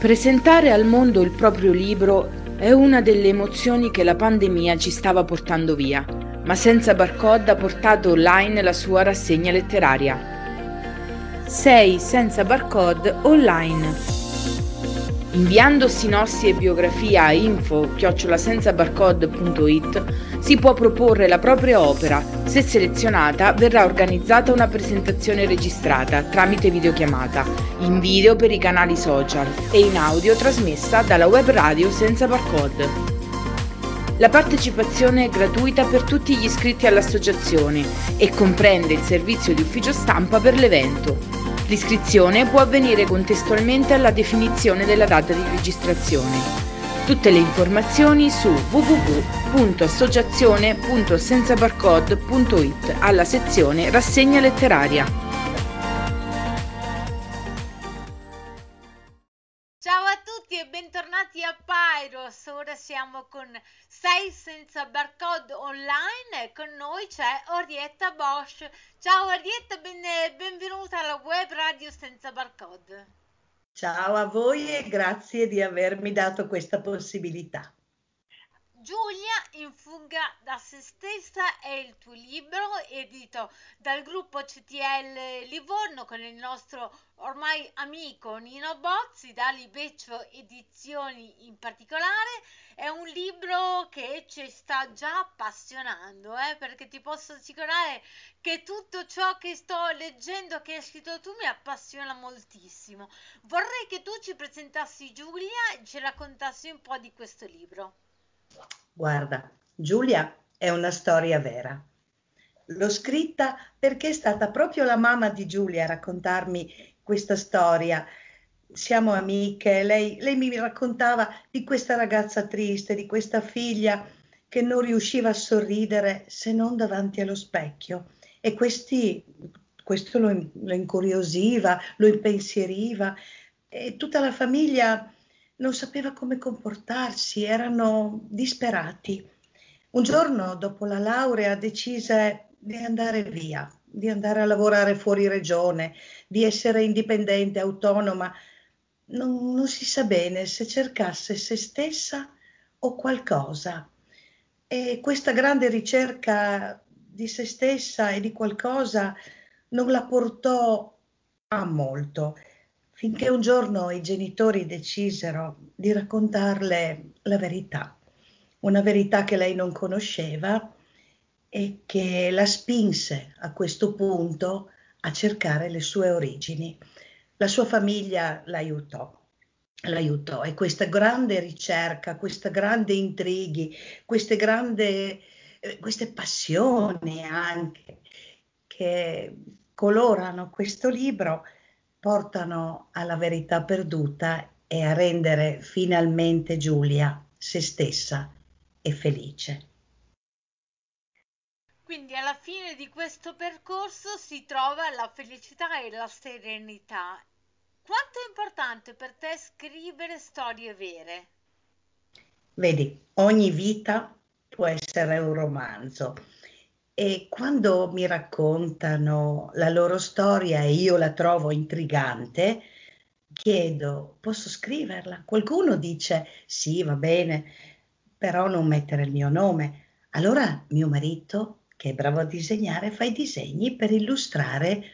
Presentare al mondo il proprio libro è una delle emozioni che la pandemia ci stava portando via, ma Senza Barcode ha portato online la sua rassegna letteraria. 6 Senza Barcode online Inviando sinossi e biografia a info-senzabarcode.it si può proporre la propria opera. Se selezionata verrà organizzata una presentazione registrata tramite videochiamata, in video per i canali social e in audio trasmessa dalla web radio Senza Barcode. La partecipazione è gratuita per tutti gli iscritti all'associazione e comprende il servizio di ufficio stampa per l'evento. L'iscrizione può avvenire contestualmente alla definizione della data di registrazione. Tutte le informazioni su www.associazione.senzabarcode.it alla sezione Rassegna letteraria. Con 6 senza barcode online e con noi c'è Orietta Bosch. Ciao Orietta, ben, benvenuta alla web radio senza barcode. Ciao a voi e grazie di avermi dato questa possibilità. Giulia in fuga da se stessa è il tuo libro edito dal gruppo CTL Livorno con il nostro ormai amico Nino Bozzi da Libeccio Edizioni in particolare. È un libro che ci sta già appassionando eh, perché ti posso assicurare che tutto ciò che sto leggendo che hai scritto tu mi appassiona moltissimo. Vorrei che tu ci presentassi Giulia e ci raccontassi un po' di questo libro Guarda, Giulia è una storia vera. L'ho scritta perché è stata proprio la mamma di Giulia a raccontarmi questa storia. Siamo amiche, lei, lei mi raccontava di questa ragazza triste, di questa figlia che non riusciva a sorridere se non davanti allo specchio. E questi, questo lo, lo incuriosiva, lo impensieriva e tutta la famiglia non sapeva come comportarsi, erano disperati. Un giorno dopo la laurea decise di andare via, di andare a lavorare fuori regione, di essere indipendente, autonoma. Non, non si sa bene se cercasse se stessa o qualcosa. E questa grande ricerca di se stessa e di qualcosa non la portò a molto finché un giorno i genitori decisero di raccontarle la verità, una verità che lei non conosceva e che la spinse a questo punto a cercare le sue origini. La sua famiglia l'aiutò, l'aiutò e questa grande ricerca, questa grande intrighi, queste grandi, eh, queste passioni anche che colorano questo libro portano alla verità perduta e a rendere finalmente Giulia se stessa e felice. Quindi alla fine di questo percorso si trova la felicità e la serenità. Quanto è importante per te scrivere storie vere? Vedi, ogni vita può essere un romanzo e quando mi raccontano la loro storia e io la trovo intrigante, chiedo, posso scriverla? Qualcuno dice, sì, va bene, però non mettere il mio nome. Allora mio marito, che è bravo a disegnare, fa i disegni per illustrare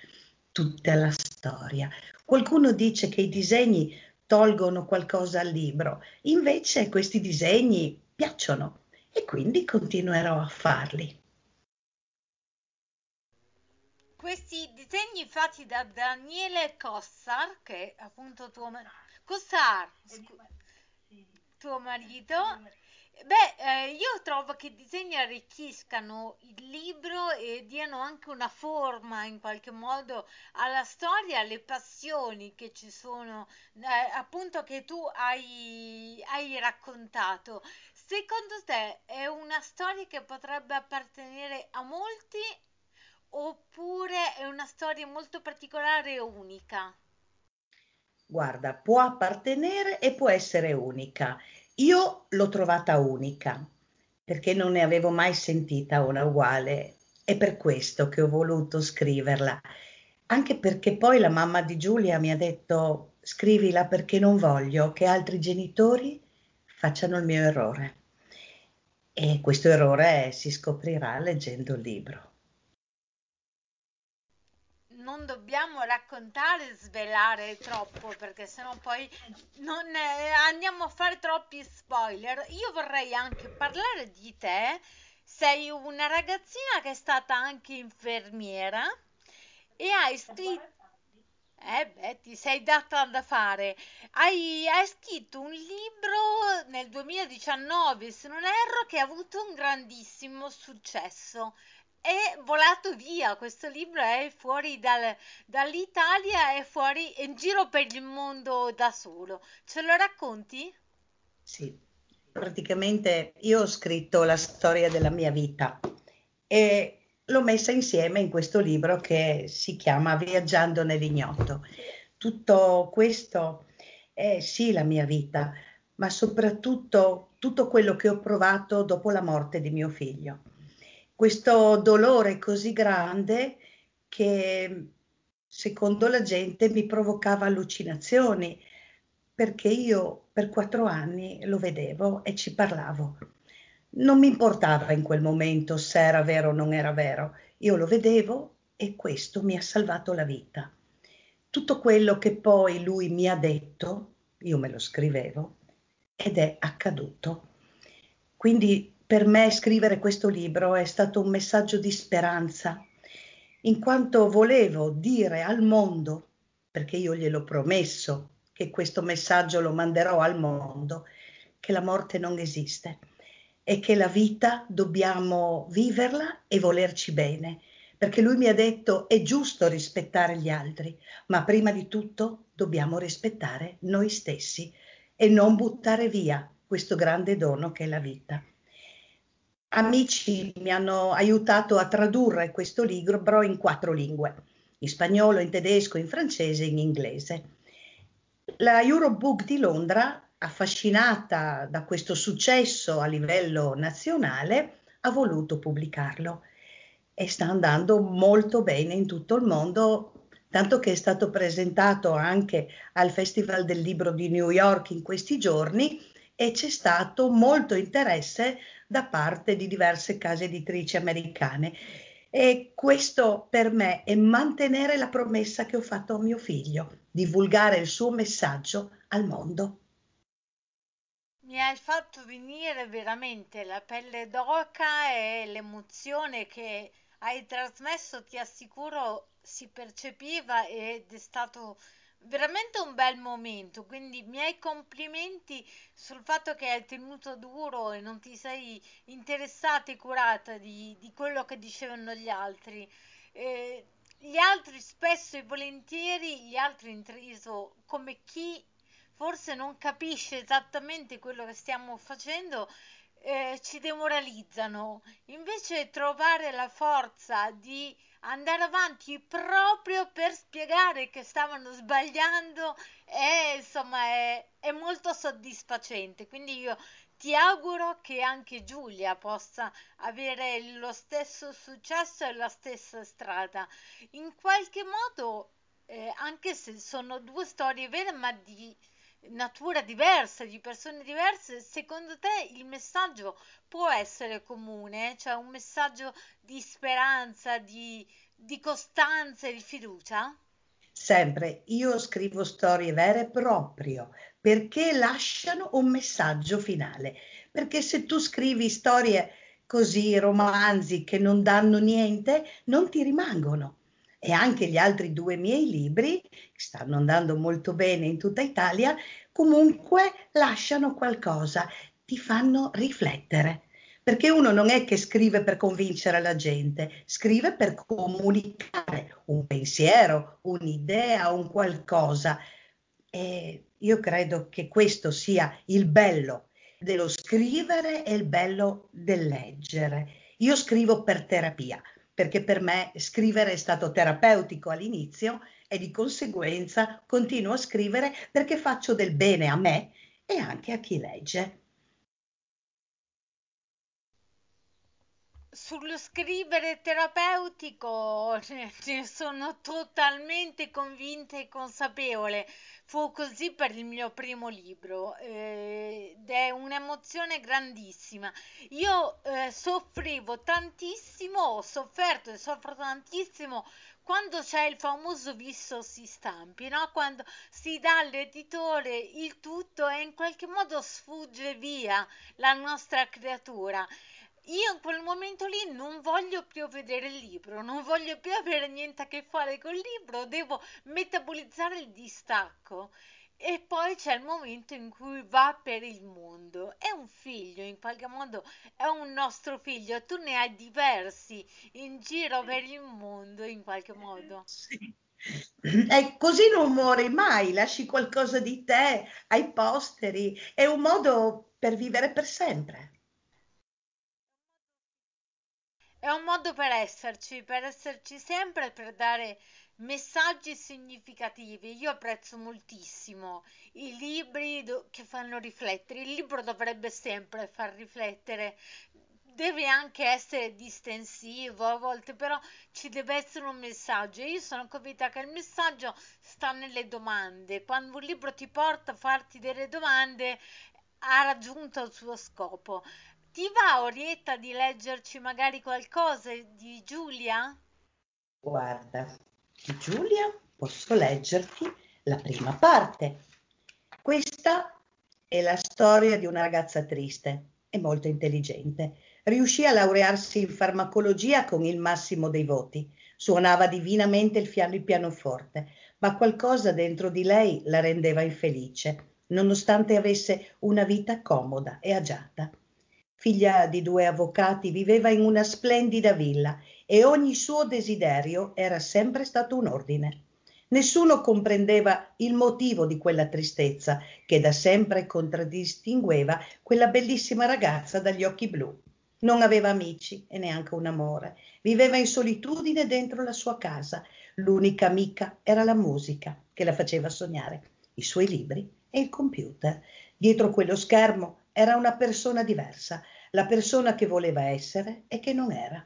tutta la storia. Qualcuno dice che i disegni tolgono qualcosa al libro, invece questi disegni piacciono e quindi continuerò a farli. Questi disegni fatti da Daniele Cossar, che è appunto tuo marito, Cossar, tuo marito, beh, eh, io trovo che i disegni arricchiscano il libro e diano anche una forma in qualche modo alla storia, alle passioni che ci sono, eh, appunto che tu hai, hai raccontato. Secondo te è una storia che potrebbe appartenere a molti oppure è una storia molto particolare e unica? Guarda, può appartenere e può essere unica. Io l'ho trovata unica perché non ne avevo mai sentita una uguale. È per questo che ho voluto scriverla. anche perché poi la mamma di Giulia mi ha detto scrivila perché non voglio che altri genitori facciano il mio errore. E questo errore si scoprirà leggendo il libro. Non dobbiamo raccontare, svelare troppo perché sennò poi non, eh, andiamo a fare troppi spoiler. Io vorrei anche parlare di te. Sei una ragazzina che è stata anche infermiera e hai scritto eh beh, ti sei data da fare. Hai, hai, scritto un libro nel 2019, se non erro, che ha avuto un grandissimo successo. È volato via, questo libro è fuori dal, dall'Italia, è fuori in giro per il mondo da solo. Ce lo racconti? Sì, praticamente io ho scritto la storia della mia vita e l'ho messa insieme in questo libro che si chiama Viaggiando nell'ignoto. Tutto questo è sì la mia vita, ma soprattutto tutto quello che ho provato dopo la morte di mio figlio. Questo dolore così grande che secondo la gente mi provocava allucinazioni, perché io per quattro anni lo vedevo e ci parlavo non mi importava in quel momento se era vero o non era vero, io lo vedevo e questo mi ha salvato la vita. Tutto quello che poi lui mi ha detto, io me lo scrivevo ed è accaduto. Quindi per me scrivere questo libro è stato un messaggio di speranza, in quanto volevo dire al mondo, perché io gliel'ho promesso che questo messaggio lo manderò al mondo, che la morte non esiste è che la vita dobbiamo viverla e volerci bene, perché lui mi ha detto è giusto rispettare gli altri, ma prima di tutto dobbiamo rispettare noi stessi e non buttare via questo grande dono che è la vita. Amici mi hanno aiutato a tradurre questo libro in quattro lingue, in spagnolo, in tedesco, in francese e in inglese. La Eurobook di Londra affascinata da questo successo a livello nazionale, ha voluto pubblicarlo e sta andando molto bene in tutto il mondo, tanto che è stato presentato anche al Festival del Libro di New York in questi giorni e c'è stato molto interesse da parte di diverse case editrici americane. E questo per me è mantenere la promessa che ho fatto a mio figlio, divulgare il suo messaggio al mondo. Mi hai fatto venire veramente la pelle d'oca e l'emozione che hai trasmesso, ti assicuro, si percepiva ed è stato veramente un bel momento. Quindi miei complimenti sul fatto che hai tenuto duro e non ti sei interessata e curata di, di quello che dicevano gli altri. Eh, gli altri spesso e volentieri, gli altri intriso come chi forse non capisce esattamente quello che stiamo facendo, eh, ci demoralizzano. Invece trovare la forza di andare avanti proprio per spiegare che stavano sbagliando è, insomma, è, è molto soddisfacente. Quindi io ti auguro che anche Giulia possa avere lo stesso successo e la stessa strada. In qualche modo, eh, anche se sono due storie vere, ma di natura diversa, di persone diverse, secondo te il messaggio può essere comune? Cioè un messaggio di speranza, di, di costanza e di fiducia? Sempre, io scrivo storie vere proprio perché lasciano un messaggio finale. Perché se tu scrivi storie così, romanzi che non danno niente, non ti rimangono e anche gli altri due miei libri, che stanno andando molto bene in tutta Italia, comunque lasciano qualcosa, ti fanno riflettere. Perché uno non è che scrive per convincere la gente, scrive per comunicare un pensiero, un'idea, un qualcosa. E io credo che questo sia il bello dello scrivere e il bello del leggere. Io scrivo per terapia, perché per me scrivere è stato terapeutico all'inizio e di conseguenza continuo a scrivere perché faccio del bene a me e anche a chi legge. Sullo scrivere terapeutico ne sono totalmente convinta e consapevole. Fu così per il mio primo libro eh, ed è un'emozione grandissima. Io eh, soffrivo tantissimo, ho sofferto e soffro tantissimo quando c'è il famoso visto si stampi, no? quando si dà all'editore il tutto e in qualche modo sfugge via la nostra creatura io in quel momento lì non voglio più vedere il libro, non voglio più avere niente a che fare col libro, devo metabolizzare il distacco. E poi c'è il momento in cui va per il mondo. È un figlio, in qualche modo è un nostro figlio. Tu ne hai diversi in giro per il mondo, in qualche modo. Sì. E così non muori mai, lasci qualcosa di te ai posteri. È un modo per vivere per sempre. È un modo per esserci, per esserci sempre, per dare messaggi significativi. Io apprezzo moltissimo i libri do- che fanno riflettere. Il libro dovrebbe sempre far riflettere. Deve anche essere distensivo a volte, però ci deve essere un messaggio. Io sono convinta che il messaggio sta nelle domande. Quando un libro ti porta a farti delle domande, ha raggiunto il suo scopo. Ti va, Orietta, di leggerci magari qualcosa di Giulia? Guarda, di Giulia posso leggerti la prima parte. Questa è la storia di una ragazza triste e molto intelligente. Riuscì a laurearsi in farmacologia con il massimo dei voti. Suonava divinamente il, il pianoforte, ma qualcosa dentro di lei la rendeva infelice, nonostante avesse una vita comoda e agiata figlia di due avvocati, viveva in una splendida villa e ogni suo desiderio era sempre stato un ordine. Nessuno comprendeva il motivo di quella tristezza che da sempre contraddistingueva quella bellissima ragazza dagli occhi blu. Non aveva amici e neanche un amore. Viveva in solitudine dentro la sua casa. L'unica amica era la musica che la faceva sognare, i suoi libri e il computer. Dietro quello schermo era una persona diversa, la persona che voleva essere e che non era.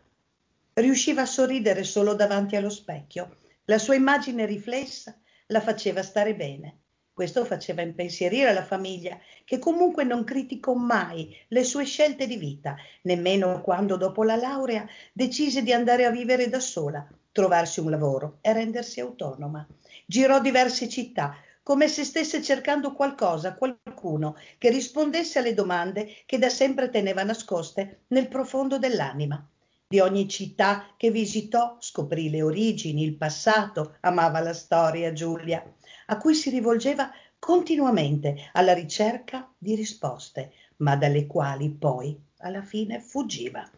Riusciva a sorridere solo davanti allo specchio. La sua immagine riflessa la faceva stare bene. Questo faceva impensierire la famiglia, che comunque non criticò mai le sue scelte di vita, nemmeno quando dopo la laurea decise di andare a vivere da sola, trovarsi un lavoro e rendersi autonoma. Girò diverse città, come se stesse cercando qualcosa, qualcuno che rispondesse alle domande che da sempre teneva nascoste nel profondo dell'anima. Di ogni città che visitò scoprì le origini, il passato, amava la storia Giulia, a cui si rivolgeva continuamente alla ricerca di risposte, ma dalle quali poi alla fine fuggiva.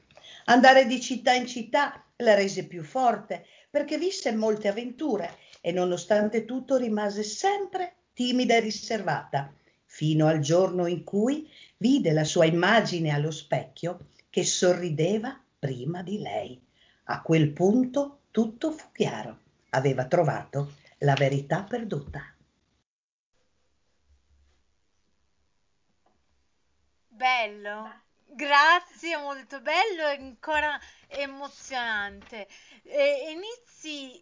Andare di città in città la rese più forte perché visse molte avventure e nonostante tutto rimase sempre timida e riservata, fino al giorno in cui vide la sua immagine allo specchio che sorrideva prima di lei. A quel punto tutto fu chiaro. Aveva trovato la verità perduta. Bello, grazie, molto bello e ancora emozionante. E inizi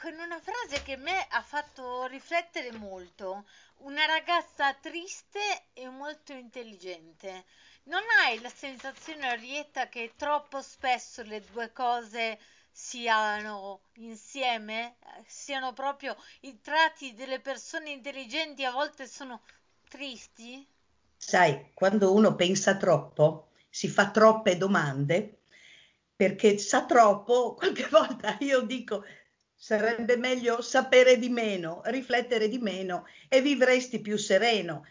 con una frase che me ha fatto riflettere molto. Una ragazza triste e molto intelligente. Non hai la sensazione, Arietta, che troppo spesso le due cose siano insieme? Siano proprio i tratti delle persone intelligenti a volte sono tristi? Sai, quando uno pensa troppo, si fa troppe domande, perché sa troppo, qualche volta io dico Sarebbe meglio sapere di meno, riflettere di meno e vivresti più sereno,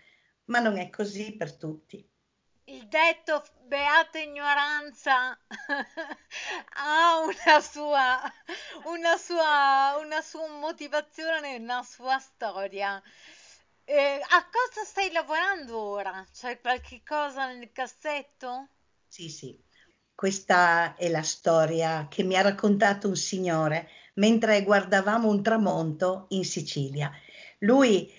ma non è così per tutti. Il detto beata ignoranza ha una sua, una, sua, una sua motivazione, una sua storia. Eh, a cosa stai lavorando ora? C'è qualche cosa nel cassetto? Sì, sì. Questa è la storia che mi ha raccontato un signore mentre guardavamo un tramonto in Sicilia. Lui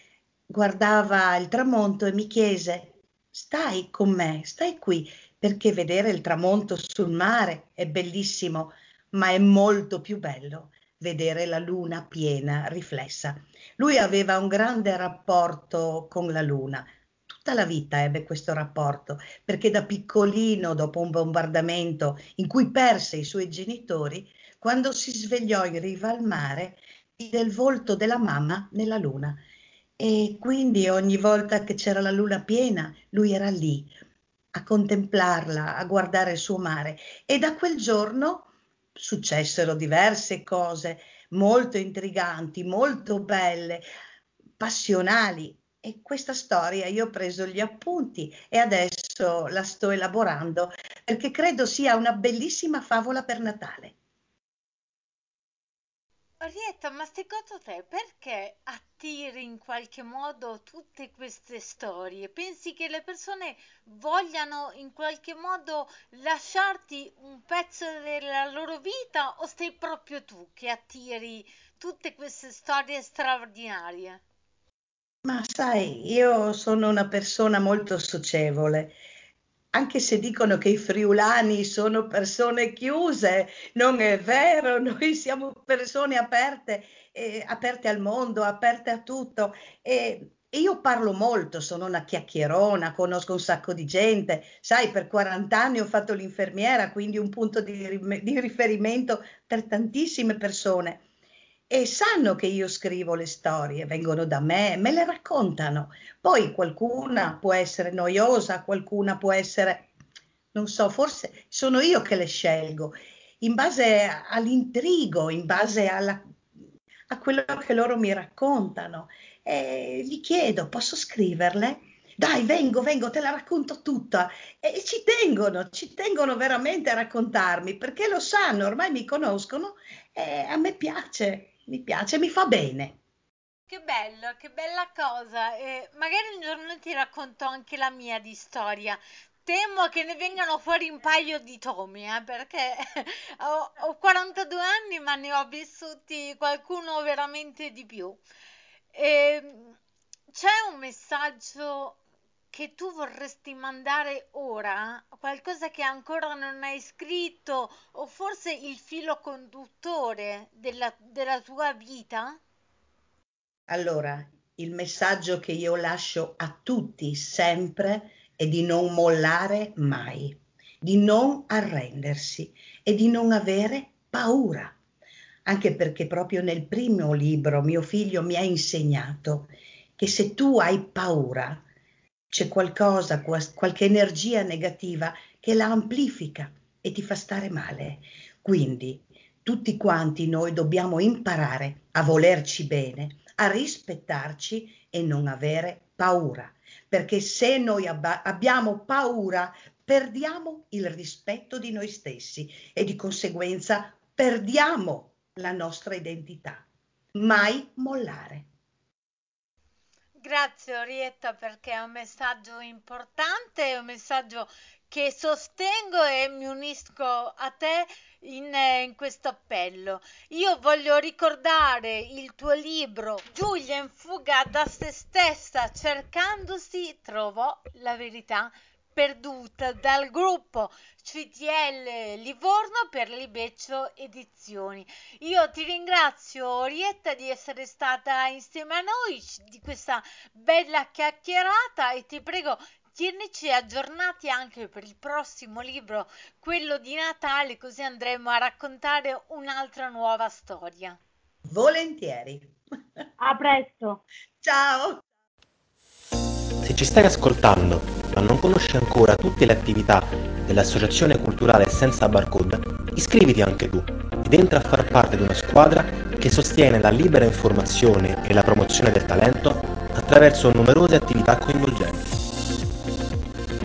guardava il tramonto e mi chiese, stai con me, stai qui, perché vedere il tramonto sul mare è bellissimo, ma è molto più bello vedere la luna piena, riflessa. Lui aveva un grande rapporto con la luna. Tutta la vita ebbe questo rapporto, perché da piccolino, dopo un bombardamento in cui perse i suoi genitori, quando si svegliò in riva al mare, vide il volto della mamma nella luna. E quindi ogni volta che c'era la luna piena, lui era lì, a contemplarla, a guardare il suo mare. E da quel giorno successero diverse cose molto intriganti, molto belle, passionali. E questa storia io ho preso gli appunti e adesso la sto elaborando perché credo sia una bellissima favola per Natale. Orietta, ma secondo te perché attiri in qualche modo tutte queste storie? Pensi che le persone vogliano in qualche modo lasciarti un pezzo della loro vita o sei proprio tu che attiri tutte queste storie straordinarie? Ma sai, io sono una persona molto socievole anche se dicono che i friulani sono persone chiuse, non è vero, noi siamo persone aperte, eh, aperte al mondo, aperte a tutto. E, io parlo molto, sono una chiacchierona, conosco un sacco di gente, sai, per 40 anni ho fatto l'infermiera, quindi un punto di, di riferimento per tantissime persone e sanno che io scrivo le storie, vengono da me, me le raccontano. Poi qualcuna può essere noiosa, qualcuna può essere, non so, forse sono io che le scelgo, in base all'intrigo, in base alla, a quello che loro mi raccontano. E gli chiedo, posso scriverle? Dai, vengo, vengo, te la racconto tutta. E ci tengono, ci tengono veramente a raccontarmi perché lo sanno, ormai mi conoscono e a me piace mi piace, mi fa bene. Che bello, che bella cosa. E magari un giorno ti racconto anche la mia di storia. Temo che ne vengano fuori un paio di tomi, eh, perché ho, ho 42 anni, ma ne ho vissuti qualcuno veramente di più. E ehm, c'è un messaggio che tu vorresti mandare ora, qualcosa che ancora non hai scritto o forse il filo conduttore della, della tua vita? Allora, il messaggio che io lascio a tutti sempre è di non mollare mai, di non arrendersi e di non avere paura. Anche perché proprio nel primo libro mio figlio mi ha insegnato che se tu hai paura, c'è qualcosa, qualche energia negativa che la amplifica e ti fa stare male. Quindi tutti quanti noi dobbiamo imparare a volerci bene, a rispettarci e non avere paura, perché se noi abba- abbiamo paura perdiamo il rispetto di noi stessi e di conseguenza perdiamo la nostra identità. Mai mollare. Grazie Orietta perché è un messaggio importante, è un messaggio che sostengo e mi unisco a te in, in, questo appello. Io voglio ricordare il tuo libro Giulia in fuga da se stessa, cercandosi trovò la verità perduta dal gruppo CTL Livorno per Libeccio Edizioni. Io ti ringrazio Orietta di essere stata insieme a noi di questa bella chiacchierata e ti prego tienici aggiornati anche per il prossimo libro, quello di Natale, così andremo a raccontare un'altra nuova storia. Volentieri. A presto. Ciao. Se ci stai ascoltando ma non conosci ancora tutte le attività dell'Associazione Culturale Senza Barcode, iscriviti anche tu ed entra a far parte di una squadra che sostiene la libera informazione e la promozione del talento attraverso numerose attività coinvolgenti.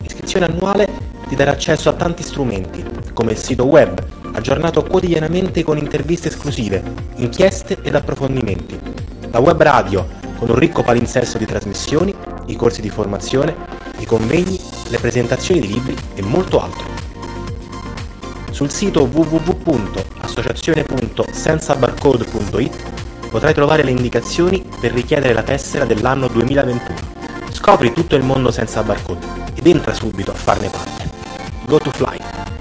L'iscrizione annuale ti darà accesso a tanti strumenti, come il sito web, aggiornato quotidianamente con interviste esclusive, inchieste ed approfondimenti, la web radio con un ricco palinsesto di trasmissioni, i corsi di formazione, i convegni, le presentazioni di libri e molto altro. Sul sito www.associazione.sensabarcode.it potrai trovare le indicazioni per richiedere la tessera dell'anno 2021. Scopri tutto il mondo senza barcode ed entra subito a farne parte. Go to Fly.